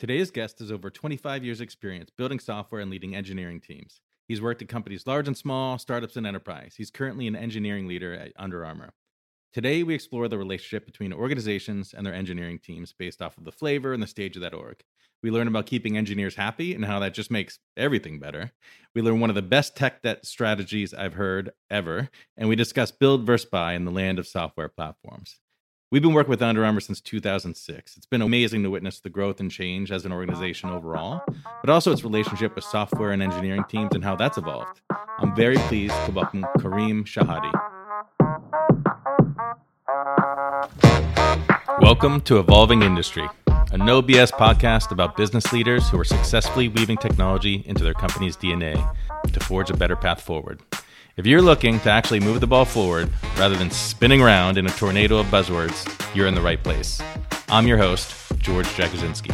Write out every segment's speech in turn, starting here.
Today's guest has over 25 years' experience building software and leading engineering teams. He's worked at companies large and small, startups and enterprise. He's currently an engineering leader at Under Armour. Today, we explore the relationship between organizations and their engineering teams based off of the flavor and the stage of that org. We learn about keeping engineers happy and how that just makes everything better. We learn one of the best tech debt strategies I've heard ever, and we discuss build versus buy in the land of software platforms. We've been working with Under Armour since 2006. It's been amazing to witness the growth and change as an organization overall, but also its relationship with software and engineering teams and how that's evolved. I'm very pleased to welcome Karim Shehadeh. Welcome to Evolving Industry, a no BS podcast about business leaders who are successfully weaving technology into their company's DNA to forge a better path forward. If you're looking to actually move the ball forward rather than spinning around in a tornado of buzzwords, you're in the right place. I'm your host, George Jagosinski.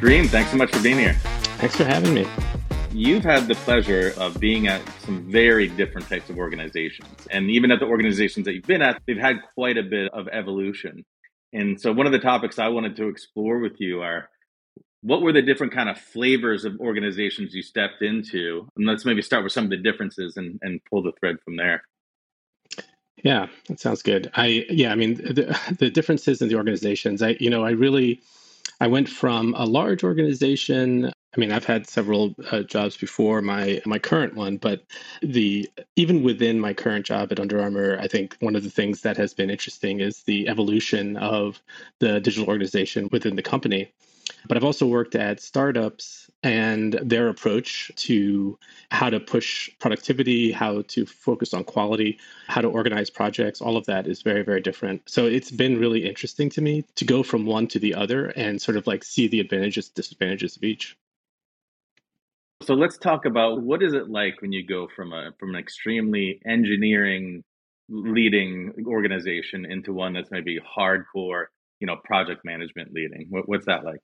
Karim, thanks so much for being here. Thanks for having me. You've had the pleasure of being at some very different types of organizations. And even at the organizations that you've been at, they've had quite a bit of evolution. And so, one of the topics I wanted to explore with you are what were the different kind of flavors of organizations you stepped into? And let's maybe start with some of the differences and, and pull the thread from there. Yeah that sounds good. I yeah i mean the, the differences in the organizations i you know i really i went from a large organization i mean i've had several uh, jobs before my my current one but the even within my current job at under armour i think one of the things that has been interesting is the evolution of the digital organization within the company but I've also worked at startups and their approach to how to push productivity, how to focus on quality, how to organize projects, all of that is very, very different. So it's been really interesting to me to go from one to the other and sort of like see the advantages, disadvantages of each. So let's talk about what is it like when you go from a from an extremely engineering leading organization into one that's maybe hardcore, you know, project management leading. What, what's that like?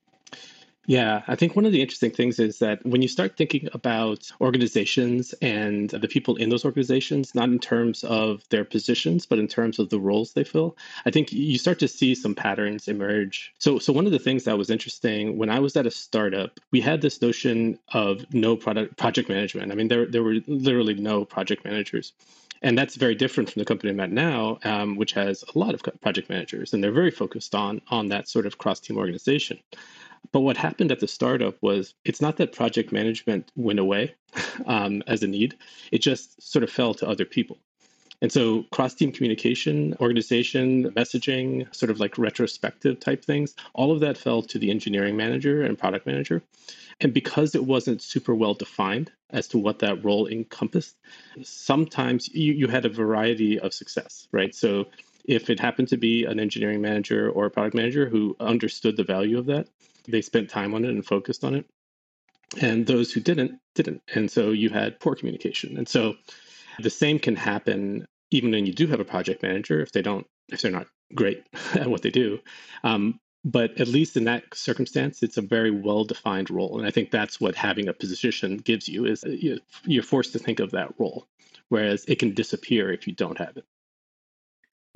Yeah, I think one of the interesting things is that when you start thinking about organizations and the people in those organizations, not in terms of their positions, but in terms of the roles they fill, I think you start to see some patterns emerge. So, so one of the things that was interesting when I was at a startup, we had this notion of no product project management. I mean, there there were literally no project managers. And that's very different from the company I'm at now, um, which has a lot of project managers, and they're very focused on on that sort of cross team organization. But what happened at the startup was it's not that project management went away um, as a need, it just sort of fell to other people. And so cross team communication, organization, messaging, sort of like retrospective type things, all of that fell to the engineering manager and product manager. And because it wasn't super well defined as to what that role encompassed, sometimes you, you had a variety of success, right? So if it happened to be an engineering manager or a product manager who understood the value of that, they spent time on it and focused on it. And those who didn't, didn't. And so you had poor communication. And so the same can happen even when you do have a project manager if they don't, if they're not great at what they do. Um, but at least in that circumstance, it's a very well defined role. And I think that's what having a position gives you is uh, you're forced to think of that role, whereas it can disappear if you don't have it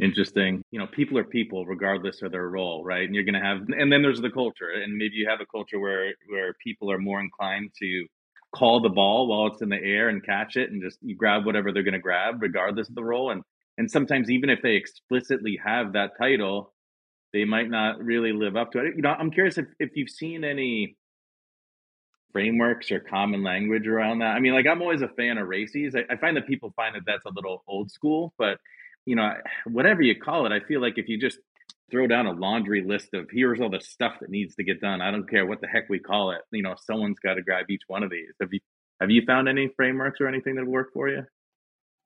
interesting. You know, people are people regardless of their role, right? And you're going to have, and then there's the culture, and maybe you have a culture where where people are more inclined to call the ball while it's in the air and catch it, and just you grab whatever they're going to grab, regardless of the role. And and sometimes even if they explicitly have that title, they might not really live up to it. You know, I'm curious if if you've seen any frameworks or common language around that. I mean, like I'm always a fan of RACIs. I, I find that people find that that's a little old school, but you know, whatever you call it, I feel like if you just throw down a laundry list of here's all the stuff that needs to get done. I don't care what the heck we call it. You know, someone's got to grab each one of these. Have you have you found any frameworks or anything that work for you?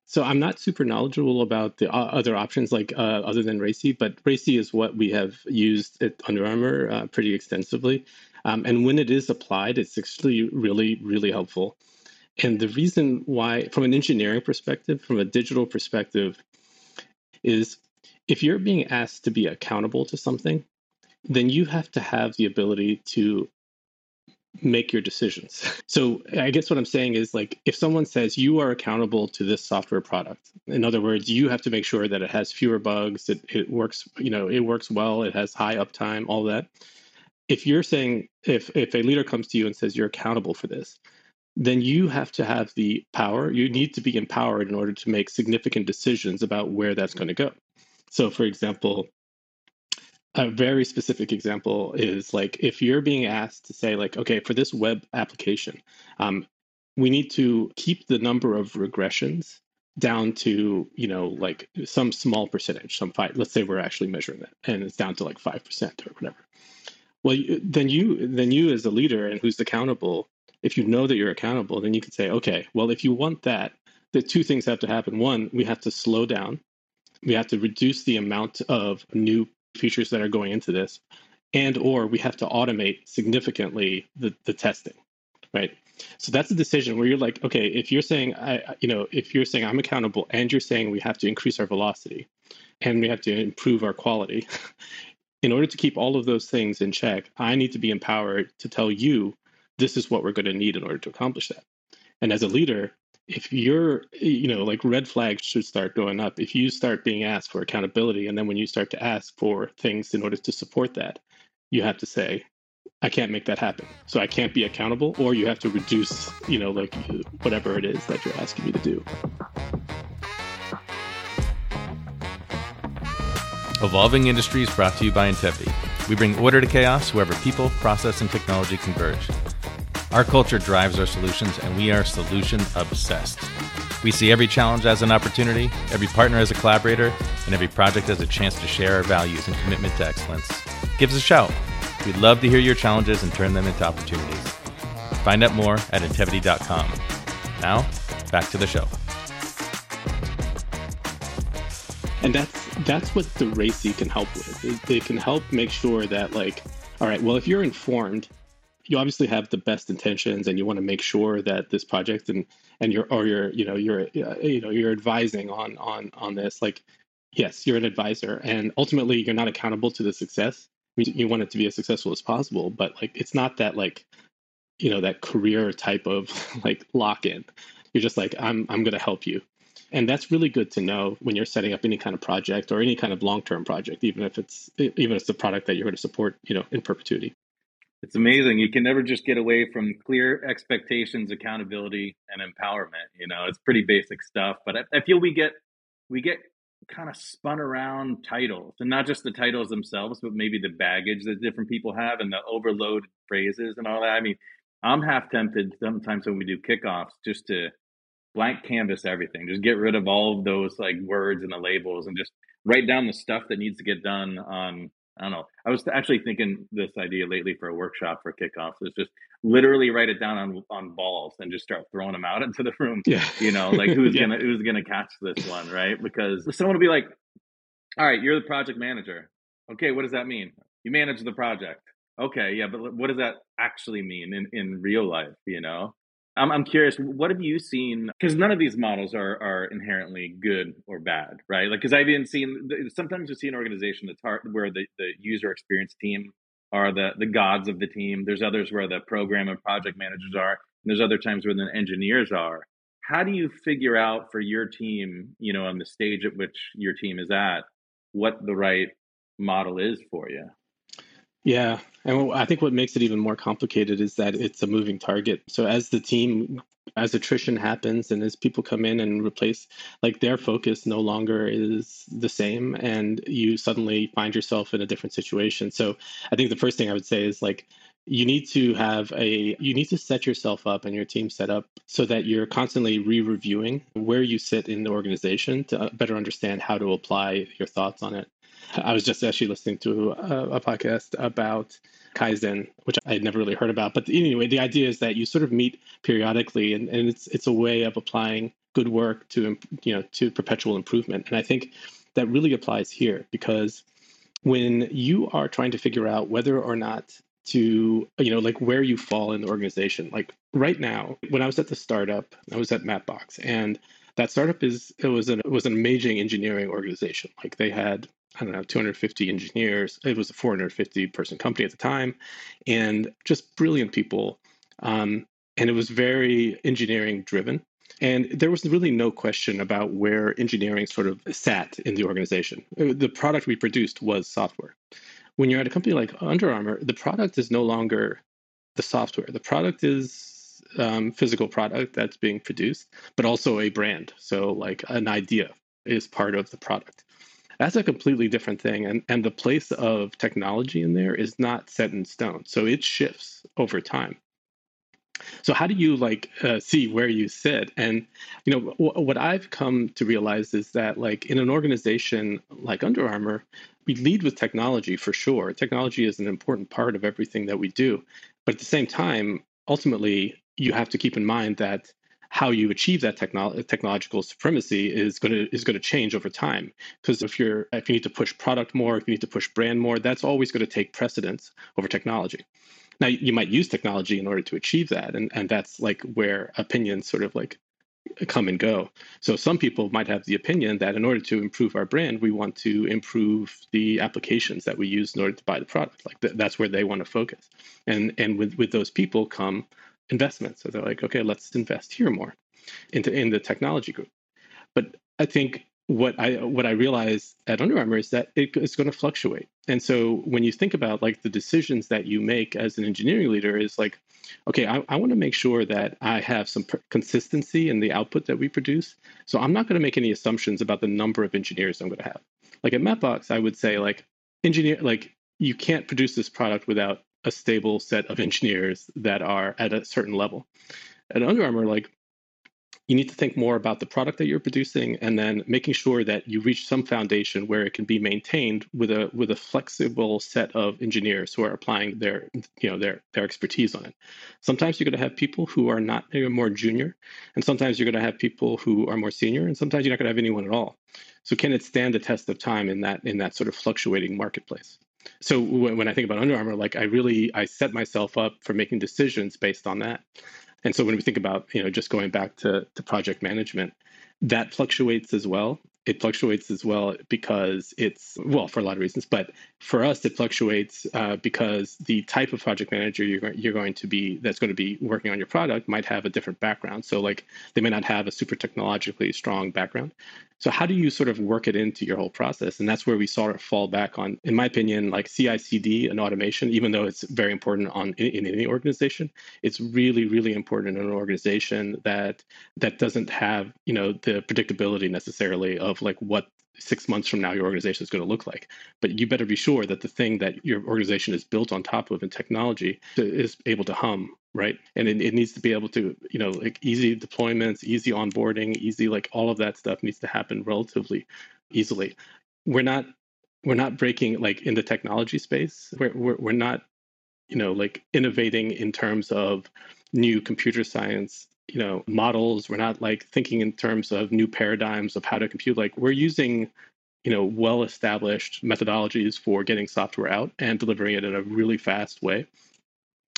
So I'm not super knowledgeable about the other options like uh, other than RACI, but RACI is what we have used at Under Armour uh, pretty extensively. Um, and when it is applied, it's actually really, really helpful. And the reason why, from an engineering perspective, from a digital perspective, is if you're being asked to be accountable to something, then you have to have the ability to make your decisions. So I guess what I'm saying is like if someone says you are accountable to this software product, in other words, you have to make sure that it has fewer bugs, it, it works, you know, it works well, it has high uptime, all that. If you're saying if if a leader comes to you and says you're accountable for this, then you have to have the power. You need to be empowered in order to make significant decisions about where that's going to go. So, for example, a very specific example is like if you're being asked to say like okay for this web application um, we need to keep the number of regressions down to you know like some small percentage some five let's say we're actually measuring that and it's down to like 5% or whatever well then you then you as a leader and who's accountable if you know that you're accountable then you can say okay well if you want that the two things have to happen. One we have to slow down. We have to reduce the amount of new features that are going into this and or we have to automate significantly the, the testing right? So that's a decision where you're like okay if you're saying i you know if you're saying i'm accountable and you're saying we have to increase our velocity and we have to improve our quality in order to keep all of those things in check i need to be empowered to tell you this is what we're going to need in order to accomplish that and as a leader if you're you know like red flags should start going up if you start being asked for accountability and then when you start to ask for things in order to support that you have to say i can't make that happen so i can't be accountable or you have to reduce you know like whatever it is that you're asking me to do evolving industries brought to you by Intevity. We bring order to chaos wherever people, process, and technology converge. Our culture drives our solutions, and we are solution obsessed. We see every challenge as an opportunity, every partner as a collaborator, and every project as a chance to share our values and commitment to excellence. Give us a shout. We'd love to hear your challenges and turn them into opportunities. Find out more at intevity.com. Now, back to the show. And that's that's what the RACI can help with. It, it can help make sure that like, all right, well, if you're informed you obviously have the best intentions and you want to make sure that this project and and you're or you're you know you're uh, you know you're advising on on on this like yes you're an advisor and ultimately you're not accountable to the success. You want it to be as successful as possible but like it's not that like you know that career type of like lock in you're just like i'm i'm going to help you. And that's really good to know when you're setting up any kind of project or any kind of long-term project even if it's even if it's a product that you're going to support you know in perpetuity it's amazing. You can never just get away from clear expectations, accountability, and empowerment. You know, it's pretty basic stuff, but I, I feel we get we get kind of spun around titles, and not just the titles themselves, but maybe the baggage that different people have and the overloaded phrases and all that. I mean, I'm half tempted sometimes when we do kickoffs just to blank canvas everything, just get rid of all of those like words and the labels, and just write down the stuff that needs to get done on I don't know. I was actually thinking this idea lately for a workshop for kickoffs is just literally write it down on on balls and just start throwing them out into the room. Yeah. You know, like who's yeah. gonna who's gonna catch this one, right? Because someone will be like, "All right, you're the project manager. Okay, what does that mean? You manage the project. Okay, yeah, but what does that actually mean in in real life? You know, I'm, I'm curious, what have you seen? Because none of these models are, are inherently good or bad, right? Like, because I've even seen, sometimes you see an organization that's hard, where the, the user experience team are the, the gods of the team. There's others where the program and project managers are. And there's other times where the engineers are. How do you figure out for your team, you know, on the stage at which your team is at, what the right model is for you? Yeah. And I think what makes it even more complicated is that it's a moving target. So as the team, as attrition happens and as people come in and replace, like their focus no longer is the same and you suddenly find yourself in a different situation. So I think the first thing I would say is like, you need to have a you need to set yourself up and your team set up so that you're constantly re-reviewing where you sit in the organization to uh, better understand how to apply your thoughts on it I was just actually listening to a, a, podcast about Kaizen, which I had never really heard about. But anyway, the idea is that you sort of meet periodically, and, and it's it's a way of applying good work to you know to perpetual improvement. And I think that really applies here because when you are trying to figure out whether or not to you know like where you fall in the organization like right now when i was at the startup i was at mapbox and that startup is it was an it was an amazing engineering organization like they had I don't know, 250 engineers. It was a 450 person company at the time, and just brilliant people. Um, and it was very engineering driven. And there was really no question about where engineering sort of sat in the organization. Uh, the product we produced was software. When you're at a company like Under Armour, the product is no longer the software. The product is um, physical product that's being produced, but also a brand. So like an idea is part of the product. That's a completely different thing. And, and the place of technology in there is not set in stone. So it shifts over time. So how do you like uh, see where you sit? And you know w- what I've come to realize is that like in an organization like Under Armour, we lead with technology for sure. Technology is an important part of everything that we do, but at the same time, ultimately, you have to keep in mind that how you achieve that technolo- technological supremacy is going to is going to change over time. Because if you're if you need to push product more if you need to push brand more that's always going to take precedence over technology. Now you might use technology in order to achieve that and and that's like where opinions sort of like come and go. So some people might have the opinion that in order to improve our brand we want to improve the applications that we use in order to buy the product. Like th- that's where they want to focus. And and with with those people come investment. So they're like, okay, let's invest here more into in the technology group. But I think what I what I realize at Under Armour is that it, it's going to fluctuate. And so when you think about like the decisions that you make as an engineering leader is like, okay, I, I want to make sure that I have some consistency in the output that we produce. So I'm not going to make any assumptions about the number of engineers I'm going to have. Like at Mapbox, I would say like engineer like you can't produce this product without a stable set of engineers that are at a certain level. At Under Armour, like you need to think more about the product that you're producing and then making sure that you reach some foundation where it can be maintained with a with a flexible set of engineers who are applying their you know their their expertise on it. Sometimes you're going to have people who are not more junior and sometimes you're going to have people who are more senior and sometimes you're not going to have anyone at all. So can it stand the test of time in that in that sort of fluctuating marketplace so when I think about Under Armour, like I really I set myself up for making decisions based on that. And so when we think about you know just going back to to project management, that fluctuates as well. It fluctuates as well because it's well for a lot of reasons but for us it fluctuates uh, because the type of project manager you're, you're going to be that's going to be working on your product might have a different background. So like they may not have a super technologically strong background so how do you sort of work it into your whole process and that's where we sort of fall back on in my opinion like ci cd and automation even though it's very important on in, in any organization it's really really important in an organization that that doesn't have you know the predictability necessarily of like what six months from now your organization is going to look like. But you better be sure that the thing that your organization is built on top of in technology is able to hum, right? And it, it needs to be able to, you know, like easy deployments, easy onboarding, easy like all of that stuff needs to happen relatively easily. We're not we're not breaking like in the technology space. We're we're, we're not, you know, like innovating in terms of new computer science you know models we're not like thinking in terms of new paradigms of how to compute like we're using you know well established methodologies for getting software out and delivering it in a really fast way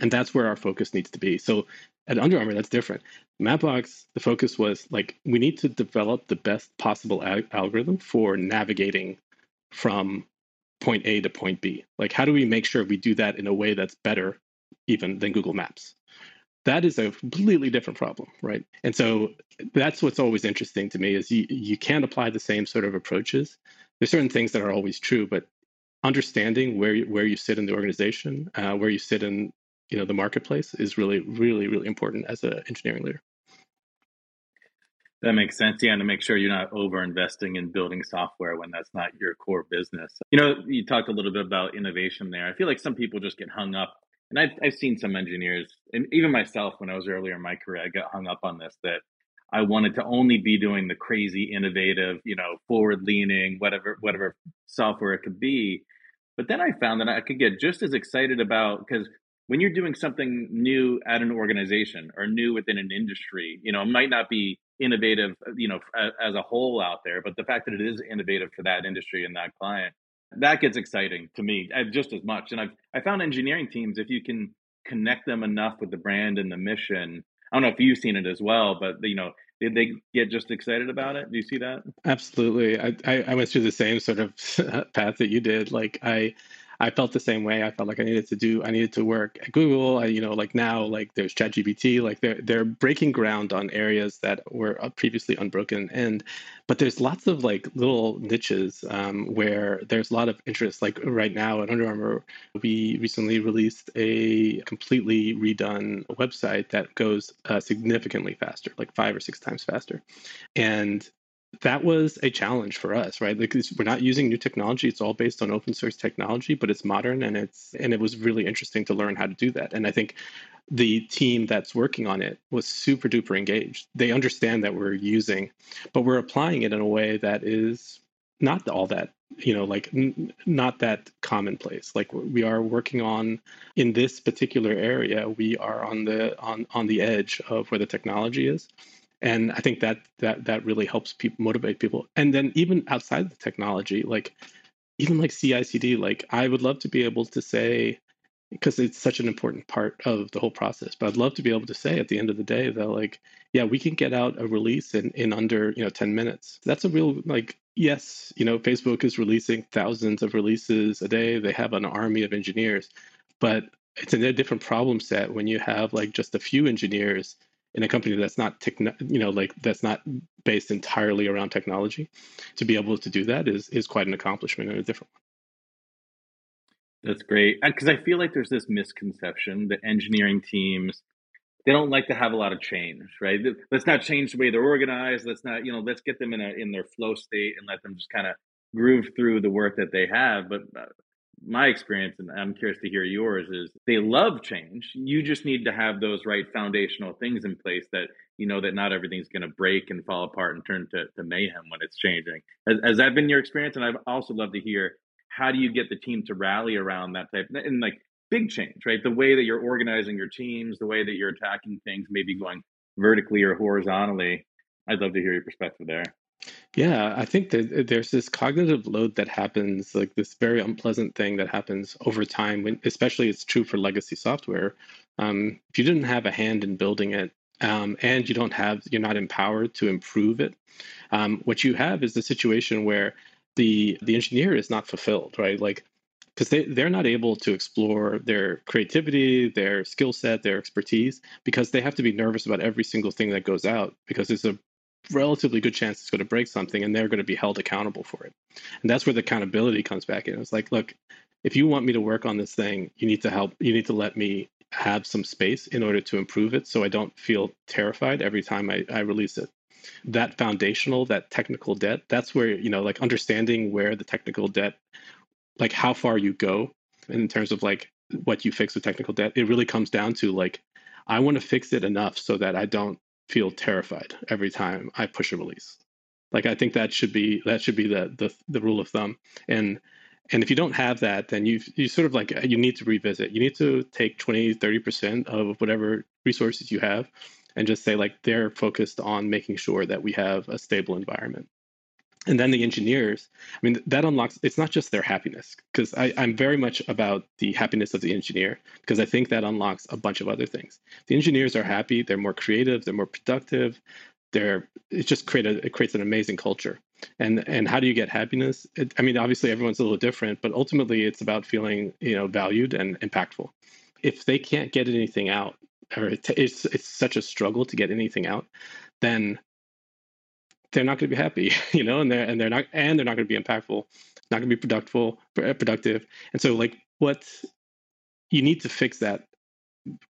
and that's where our focus needs to be. So at under armour that's different. Mapbox the focus was like we need to develop the best possible ag- algorithm for navigating from point a to point b. Like how do we make sure we do that in a way that's better even than google maps? That is a completely different problem right? And so that's what's always interesting to me is you, you can't apply the same sort of approaches. There's certain things that are always true but understanding where you, where you sit in the organization uh, where you sit in you know the marketplace is really really really important as an engineering leader. That makes sense yeah and to make sure you're not over investing in building software when that's not your core business. You know you talked a little bit about innovation there. I feel like some people just get hung up and I've, I've seen some engineers and even myself when I was earlier in my career, I got hung up on this that I wanted to only be doing the crazy innovative, you know, forward leaning, whatever, whatever software it could be. But then I found that I could get just as excited about because when you're doing something new at an organization or new within an industry, you know, it might not be innovative, you know, as a whole out there, but the fact that it is innovative for that industry and that client that gets exciting to me uh, just as much. And I've I found engineering teams if you can connect them enough with the brand and the mission. I don't know if you've seen it as well, but you know did they get just excited about it? Do you see that? Absolutely. I, I, I went through the same sort of path that you did. Like I I felt the same way. I felt like I needed to do, I needed to work at Google. I, you know, like now, like there's ChatGPT, like they're they're breaking ground on areas that were uh, previously unbroken. And but there's lots of like little niches um, where there's a lot of interest. Like right now at Under Armour, we recently released a completely redone website that goes uh, significantly faster, like five or six times faster. And that was a challenge for us, right? Because we're not using new technology; it's all based on open source technology, but it's modern and it's and it was really interesting to learn how to do that. And I think the team that's working on it was super duper engaged. They understand that we're using, but we're applying it in a way that is not all that you know like n- not that commonplace like we are working on in this particular area we are on the on on the edge of where the technology is and i think that that that really helps people motivate people and then even outside the technology like even like CI/CD, like I would love to be able to say, because it's such an important part of the whole process. But I'd love to be able to say at the end of the day that, like, yeah, we can get out a release in in under you know ten minutes. That's a real like yes, you know, Facebook is releasing thousands of releases a day. They have an army of engineers, but it's a different problem set when you have like just a few engineers in a company that's not techno, you know like that's not based entirely around technology to be able to do that is is quite an accomplishment and a different one. That's great. Because i feel like there's this misconception that engineering teams they don't like to have a lot of change right? Let's not change the way they're organized. Let's not you know let's get them in a in their flow state and let them just kind of groove through the work that they have. But uh, my experience, and I'm curious to hear yours, is they love change. You just need to have those right foundational things in place that you know that not everything's going to break and fall apart and turn to, to mayhem when it's changing. Has, has that been your experience? And I've also love to hear how do you get the team to rally around that type and like big change, right? The way that you're organizing your teams, the way that you're attacking things, maybe going vertically or horizontally. I'd love to hear your perspective there. Yeah, I think that uh, there's this cognitive load that happens, like this very unpleasant thing that happens over time. When, especially, it's true for legacy software. Um, if you didn't have a hand in building it, um, and you don't have, you're not empowered to improve it. Um, what you have is the situation where the the engineer is not fulfilled, right? Like because they, they're not able to explore their creativity, their skill set, their expertise, because they have to be nervous about every single thing that goes out because it's a relatively good chance it's going to break something and they're going to be held accountable for it. And that's where the accountability comes back in. It's like, look, if you want me to work on this thing, you need to help, you need to let me have some space in order to improve it so I don't feel terrified every time I, I release it. That foundational, that technical debt, that's where, you know, like understanding where the technical debt, like how far you go in terms of like what you fix with technical debt, it really comes down to like, I want to fix it enough so that I don't feel terrified every time I push a release. Like I think that should be that should be the the, the rule of thumb. And and if you don't have that, then you you sort of like uh, you need to revisit. You need to take 20, 30% of whatever resources you have and just say like they're focused on making sure that we have a stable environment and then the engineers i mean that unlocks it's not just their happiness because i'm very much about the happiness of the engineer because i think that unlocks a bunch of other things. The engineers are happy they're more creative they're more productive they're it just create a, it creates an amazing culture. And and how do you get happiness? It, i mean obviously everyone's a little different but ultimately it's about feeling you know valued and impactful. If they can't get anything out or it's it's such a struggle to get anything out then they're not going to be happy, you know, and they're and they're not and they're not going to be impactful, not going to be productive, uh, productive. And so, like, what you need to fix that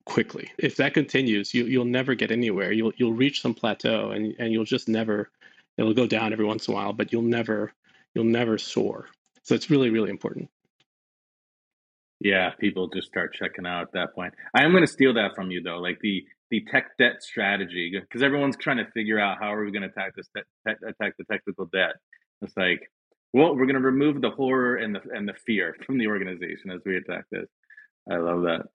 quickly. If that continues, you you'll never get anywhere. You'll you'll reach some plateau, and and you'll just never. It'll go down every once in a while, but you'll never you'll never soar. So it's really really important. Yeah, people just start checking out at that point. I am going to steal that from you though. Like the the tech debt strategy because everyone's trying to figure out how are we going to attack this te- attack the technical debt. It's like, well, we're going to remove the horror and the and the fear from the organization as we attack this. I love that.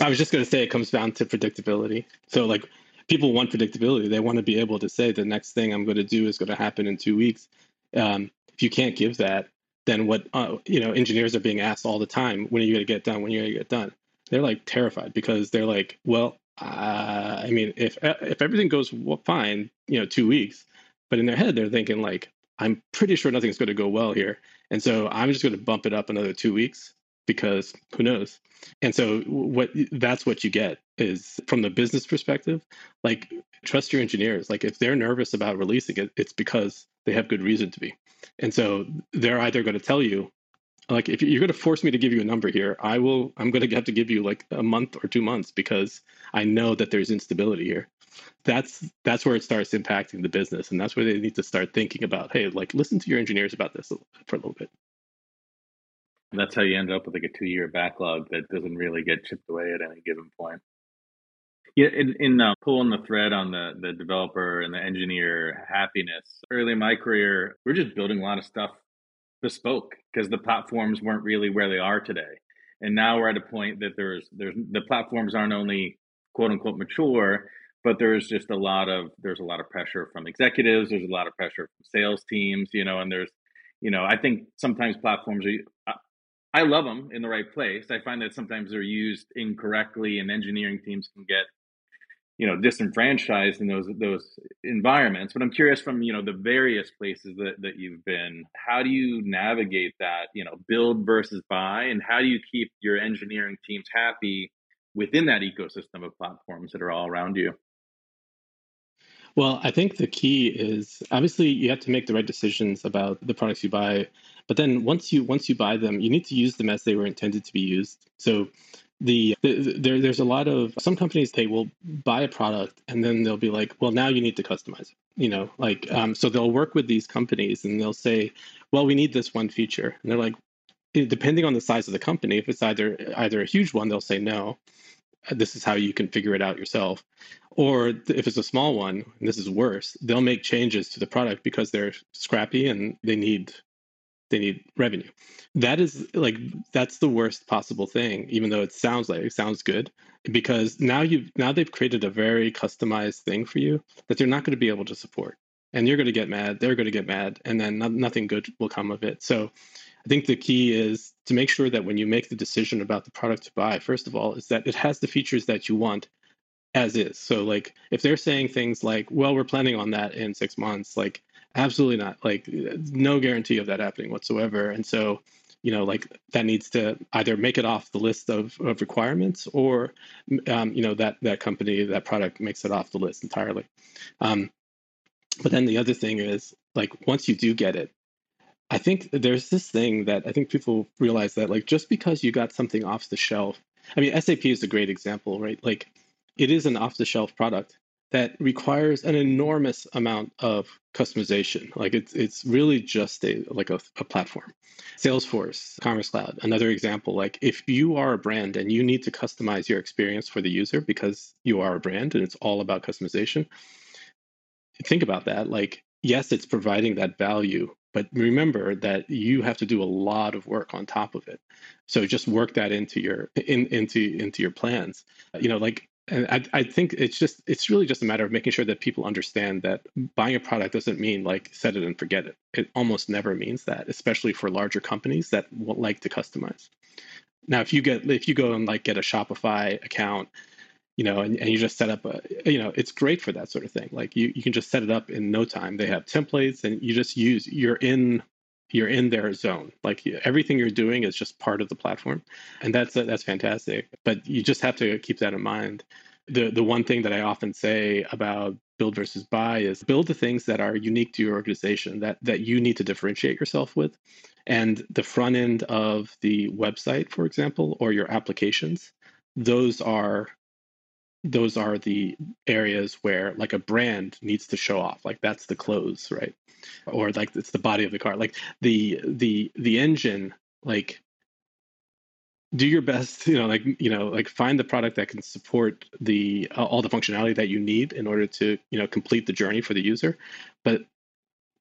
I was just going to say it comes down to predictability. So like people want predictability. They want to be able to say the next thing I'm going to do is going to happen in two weeks. Um, if you can't give that, then what uh, you know engineers are being asked all the time: when are you going to get done? When are you going to get done? They're like terrified because they're like, well, uh, I mean, if if everything goes fine, you know, two weeks, but in their head they're thinking like, I'm pretty sure nothing's going to go well here, and so I'm just going to bump it up another two weeks because who knows. And so what that's what you get is from the business perspective, like trust your engineers. Like if they're nervous about releasing it, it's because they have good reason to be. And so they're either going to tell you, like if you're going to force me to give you a number here, I will. I'm going to have to give you like a month or two months because I know that there's instability here. That's that's where it starts impacting the business, and that's where they need to start thinking about, hey, like listen to your engineers about this for a little bit. That's how you end up with like a two year backlog that doesn't really get chipped away at any given point. Yeah, in, in uh, pulling the thread on the the developer and the engineer happiness. Early in my career, we are just building a lot of stuff bespoke because the platforms weren't really where they are today. And now we're at a point that there's there's the platforms aren't only quote unquote mature, but there's just a lot of there's a lot of pressure from executives. There's a lot of pressure from sales teams, you know, and there's you know I think sometimes platforms are. I love them in the right place. I find that sometimes they're used incorrectly, and engineering teams can get you know disenfranchised in those those environments. But i'm curious from you know the various places that, that you've been how do you navigate that you know build versus buy? And how do you keep your engineering teams happy within that ecosystem of platforms that are all around you? Well i think the key is obviously you have to make the right decisions about the products you buy. But then once you once you buy them you need to use them as they were intended to be used. So the, the, there there's a lot of some companies they will buy a product and then they'll be like well now you need to customize it you know like um, so they'll work with these companies and they'll say well we need this one feature. And they're like depending on the size of the company if it's either either a huge one they'll say no this is how you can figure it out yourself. Or if it's a small one and this is worse they'll make changes to the product because they're scrappy and they need they need revenue. That is like that's the worst possible thing even though it sounds like it sounds good because now you've now they've created a very customized thing for you that they're not going to be able to support. And you're going to get mad they're going to get mad and then no, nothing good will come of it. So i think the key is to make sure that when you make the decision about the product to buy first of all is that it has the features that you want as is. So like if they're saying things like well we're planning on that in six months like absolutely not. Like no guarantee of that happening whatsoever. And so you know like that needs to either make it off the list of, of requirements or um, you know that that company that product makes it off the list entirely. Um, but then the other thing is like once you do get it i think there's this thing that i think people realize that like just because you got something off the shelf i mean sap is a great example right? Like it is an off the shelf product that requires an enormous amount of customization. Like it's it's really just a like a, a, platform. Salesforce, Commerce Cloud, another example. Like if you are a brand and you need to customize your experience for the user because you are a brand and it's all about customization, think about that. Like yes, it's providing that value, but remember that you have to do a lot of work on top of it. So just work that into your in, into into your plans. You know, like and I, I think it's just it's really just a matter of making sure that people understand that buying a product doesn't mean like set it and forget it. It almost never means that especially for larger companies that like to customize. Now if you get if you go and like get a shopify account you know and, and you just set up a you know it's great for that sort of thing. Like you, you can just set it up in no time. They have templates and you just use you're in you're in their zone. Like everything you're doing is just part of the platform and that's that's fantastic but you just have to keep that in mind. The the one thing that i often say about build versus buy is build the things that are unique to your organization that that you need to differentiate yourself with and the front end of the website for example or your applications those are those are the areas where like a brand needs to show off like that's the clothes right? Or like it's the body of the car. Like the the the engine like do your best you know like you know like find the product that can support the uh, all the functionality that you need in order to you know complete the journey for the user. But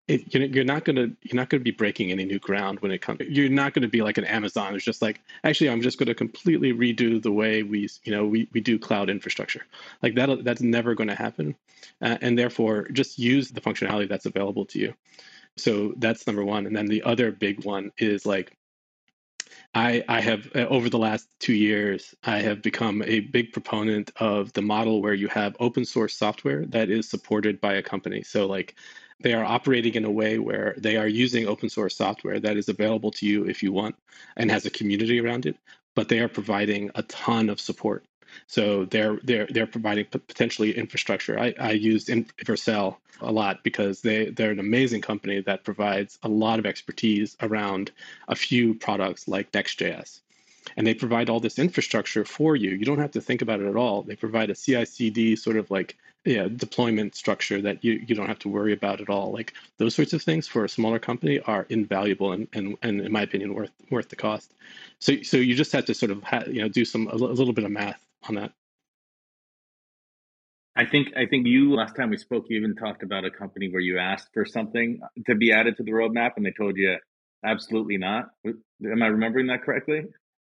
it, you're not going to you're not to be breaking any new ground when it comes you're not going to be like an amazon it's just like actually i'm just going to completely redo the way we you know we, we do cloud infrastructure. Like that that's never going to happen. Uh, and therefore just use the functionality that's available to you. So that's number one. And then the other big one is like I, I have uh, over the last two years, I have become a big proponent of the model where you have open source software that is supported by a company. So like they are operating in a way where they are using open source software that is available to you if you want and has a community around it, but they are providing a ton of support. So they're they're they're providing potentially infrastructure. I, I used Vercel a lot because they they're an amazing company that provides a lot of expertise around a few products like Next.js. And they provide all this infrastructure for you. You don't have to think about it at all. They provide a CI/CD sort of like yeah, deployment structure that you, you don't have to worry about at all. Like those sorts of things for a smaller company are invaluable and, and, and in my opinion worth worth the cost. So so you just have to sort of ha- you know do some a, l- a little bit of math on that. I think I think you last time we spoke, you even talked about a company where you asked for something to be added to the roadmap, and they told you absolutely not. Am I remembering that correctly?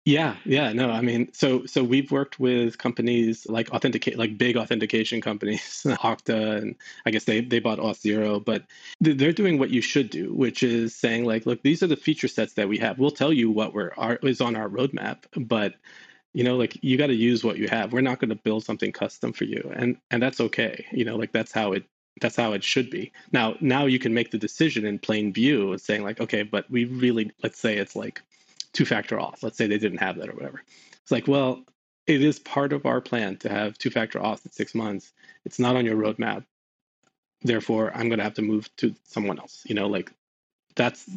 Yeah, yeah, no, I mean, so so we've worked with companies like authenticate, like big authentication companies, Okta, and I guess they they bought Auth0, but they're doing what you should do, which is saying like, look, these are the feature sets that we have. We'll tell you what we're our, is on our roadmap, but you know, like you got to use what you have. We're not going to build something custom for you, and and that's okay. You know, like that's how it that's how it should be. Now now you can make the decision in plain view saying like, okay, but we really let's say it's like two factor auth. Let's say they didn't have that or whatever. It's like, well, it is part of our plan to have two factor auth in six months. It's not on your roadmap. Therefore, I'm going to have to move to someone else. You know, like that's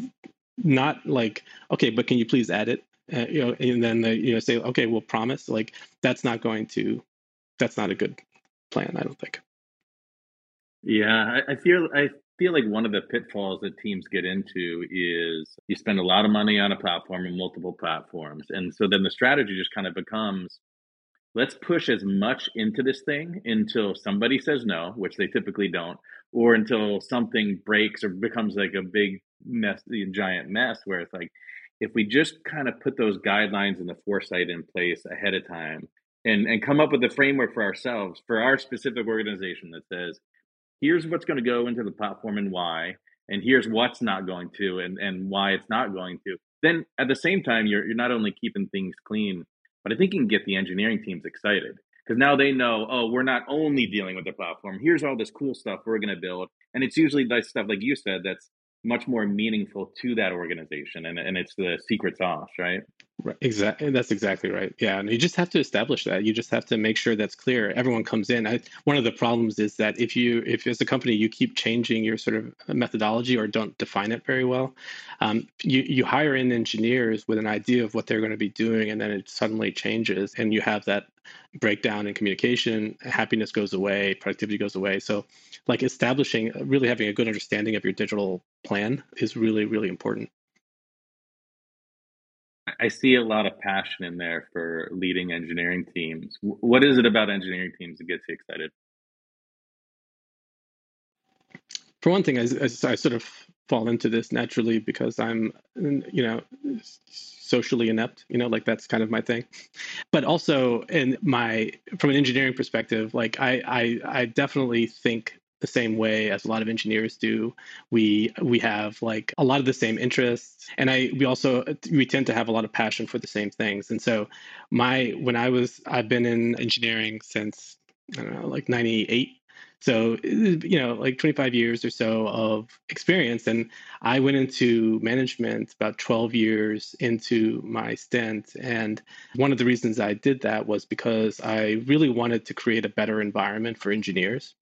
not like, okay, but can you please add it? Uh, you know, and then the, you know say, okay, we'll promise. Like that's not going to, that's not a good plan. I don't think. Yeah, I, I feel I feel like one of the pitfalls that teams get into is you spend a lot of money on a platform and multiple platforms. And so then the strategy just kind of becomes let's push as much into this thing until somebody says no, which they typically don't, or until something breaks or becomes like a big mess, a giant mess where it's like, if we just kind of put those guidelines and the foresight in place ahead of time and, and come up with a framework for ourselves, for our specific organization that says, here's what's going to go into the platform and why, and here's what's not going to and, and why it's not going to. Then at the same time, you're, you're not only keeping things clean, but I think you can get the engineering teams excited because now they know, oh, we're not only dealing with the platform. Here's all this cool stuff we're going to build. And it's usually that stuff, like you said, that's much more meaningful to that organization. And, and it's the secret sauce, right? Right. Exactly. That's exactly right. Yeah. And you just have to establish that. You just have to make sure that's clear. Everyone comes in. I, one of the problems is that if you, if as a company you keep changing your sort of methodology or don't define it very well, um, you you hire in engineers with an idea of what they're going to be doing, and then it suddenly changes, and you have that breakdown in communication. Happiness goes away. Productivity goes away. So, like establishing, really having a good understanding of your digital plan is really really important. I see a lot of passion in there for leading engineering teams. What is it about engineering teams that gets you excited? For one thing, I, I, I sort of fall into this naturally because I'm, you know, socially inept. You know, like that's kind of my thing. But also, in my from an engineering perspective, like I, I, I definitely think the same way as a lot of engineers do. We we have like a lot of the same interests, and I we also we tend to have a lot of passion for the same things. And so, my when I was I've been in engineering since I don't know like '98. So you know like 25 years or so of experience, and I went into management about 12 years into my stint. And one of the reasons I did that was because I really wanted to create a better environment for engineers.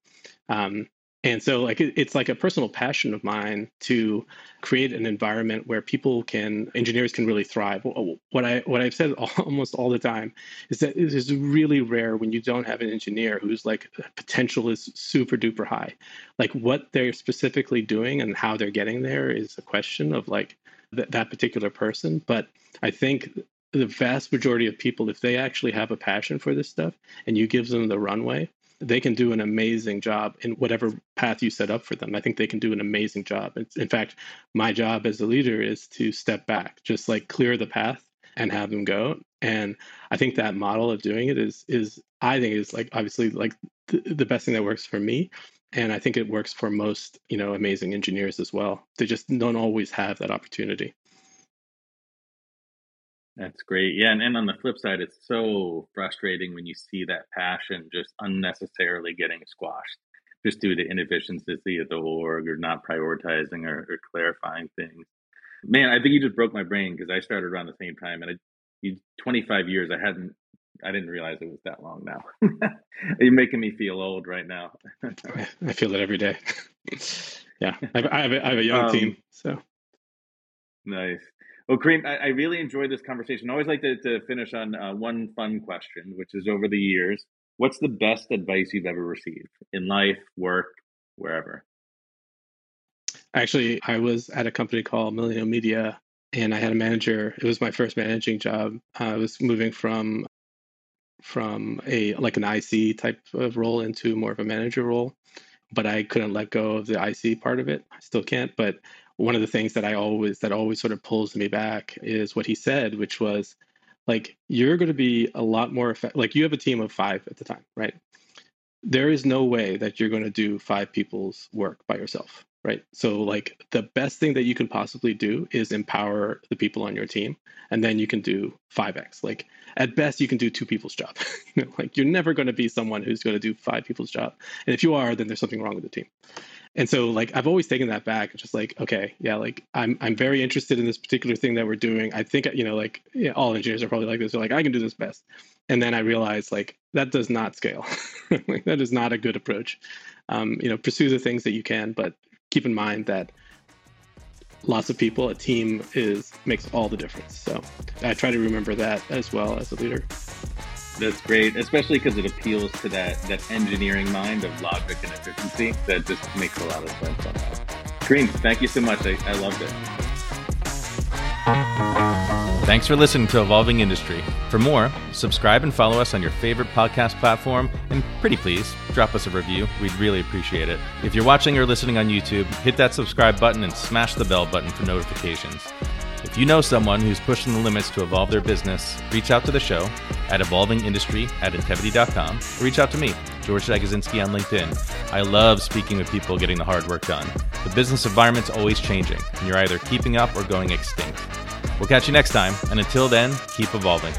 Um, and so like it, it's like a personal passion of mine to create an environment where people can engineers can really thrive. What i what i've said almost all the time is that it is really rare when you don't have an engineer whose like potential is super duper high. Like what they're specifically doing and how they're getting there is a question of like th- that particular person. But i think the vast majority of people if they actually have a passion for this stuff and you give them the runway they can do an amazing job in whatever path you set up for them. I think they can do an amazing job. In fact, my job as a leader is to step back, just like clear the path and have them go. And I think that model of doing it is is I think is like obviously like the, the best thing that works for me. And I think it works for most, you know, amazing engineers as well. They just don't always have that opportunity. That's great. Yeah, and, and on the flip side, it's so frustrating when you see that passion just unnecessarily getting squashed just due to inefficiency of the org or not prioritizing or, or clarifying things. Man, I think you just broke my brain because I started around the same time, and I, you, 25 years. I hadn't, I didn't realize it was that long now. You're making me feel old right now. I feel it every day. yeah, I have, I have, a, I have a young um, team, so nice. Well, Karim, I, I, really enjoyed this conversation. I always like to, to finish on uh, one fun question, which is over the years, what's the best advice you've ever received in life, work, wherever? Actually, I was at a company called Millennial Media and I had a manager. It was my first managing job. I was moving from from a like an IC type of role into more of a manager role, but I couldn't let go of the IC part of it. I still can't, but one of the things that I always that always sort of pulls me back is what he said, which was like you're going to be a lot more effective. Like you have a team of five at the time, right? There is no way that you're going to do five people's work by yourself, right? So like the best thing that you can possibly do is empower the people on your team, and then you can do five x. Like at best, you can do two people's job. you know, like you're never going to be someone who's going to do five people's job, and if you are, then there's something wrong with the team and so like i've always taken that back. Just like okay yeah like i'm i'm very interested in this particular thing that we're doing. I think you know like yeah, all engineers are probably like this. They're like i can do this best. And then i realized like that does not scale. Like, that is not a good approach. Um, you know pursue the things that you can but keep in mind that lots of people a team is makes all the difference. So i try to remember that as well as a leader that's great, especially because it appeals to that that engineering mind of logic and efficiency. That just makes a lot of sense on that. Karim, thank you so much. I, I loved it. Thanks for listening to Evolving Industry. For more, subscribe and follow us on your favorite podcast platform, and pretty please drop us a review. We'd really appreciate it. If you're watching or listening on YouTube, hit that subscribe button and smash the bell button for notifications. If you know someone who's pushing the limits to evolve their business, reach out to the show at evolvingindustry at intevity.com or reach out to me, George Jagodzinski on LinkedIn. I love speaking with people getting the hard work done. The business environment's always changing, and you're either keeping up or going extinct. We'll catch you next time, and until then, keep evolving.